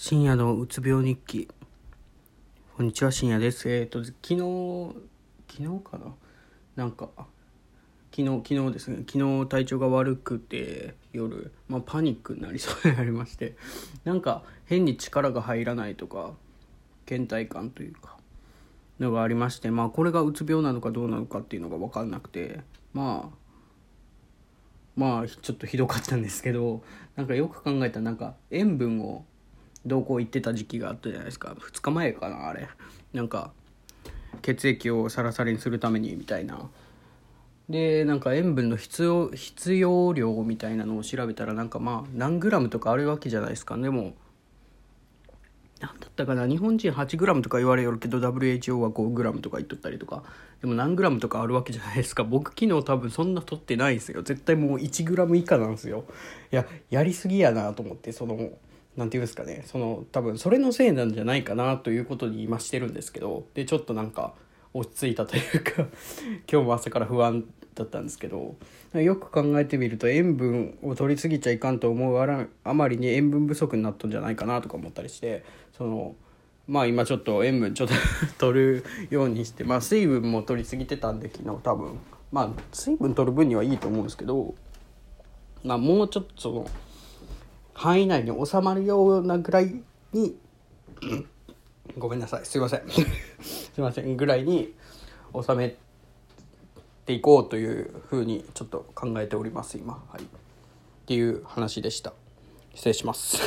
深夜のうつ病日記。こんにちは深夜です。えっ、と昨日昨日かな？なんか昨日昨日ですね。昨日体調が悪くて夜、まあ、パニックになりそうになりまして。なんか変に力が入らないとか倦怠感というかのがありましてまあこれがうつ病なのかどうなのかっていうのが分かんなくてまあまあちょっとひどかったんですけどなんかよく考えたらなんか塩分を同行行ってた時期があったじゃないですか。2日前かなあれ。なんか血液をサラサラにするためにみたいな。でなんか塩分の必要必要量みたいなのを調べたらなんかまあ何グラムとかあるわけじゃないですか。でも何だったかな。日本人 8g とか言われよるけど WHO は 5g とか言っとったりとか。でも何 g とかあるわけじゃないですか。僕昨日多分そんな取ってないですよ。絶対もう 1g 以下なんですよ。いややりすぎやなと思ってその何て言うんですかね。その多分それのせいなんじゃないかなということに今してるんですけど。でちょっとなんか落ち着いたというか。今日も朝から不安だったんですけど。よく考えてみると塩分を取りすぎちゃいかんと思うあらあまりに塩分不足になったんじゃないかなとか思ったりして。そのまあ今ちょっと塩分ちょっと 取るようにしてまあ水分も取りすぎてたんで昨日多分。まあ水分取る分にはいいと思うんですけど。まあもうちょっとその範囲内に収まるようなぐらいにごめんなさいすいません。すいません。ぐらいに収めていこうというふうにちょっと考えております今。はい。っていう話でした。失礼します。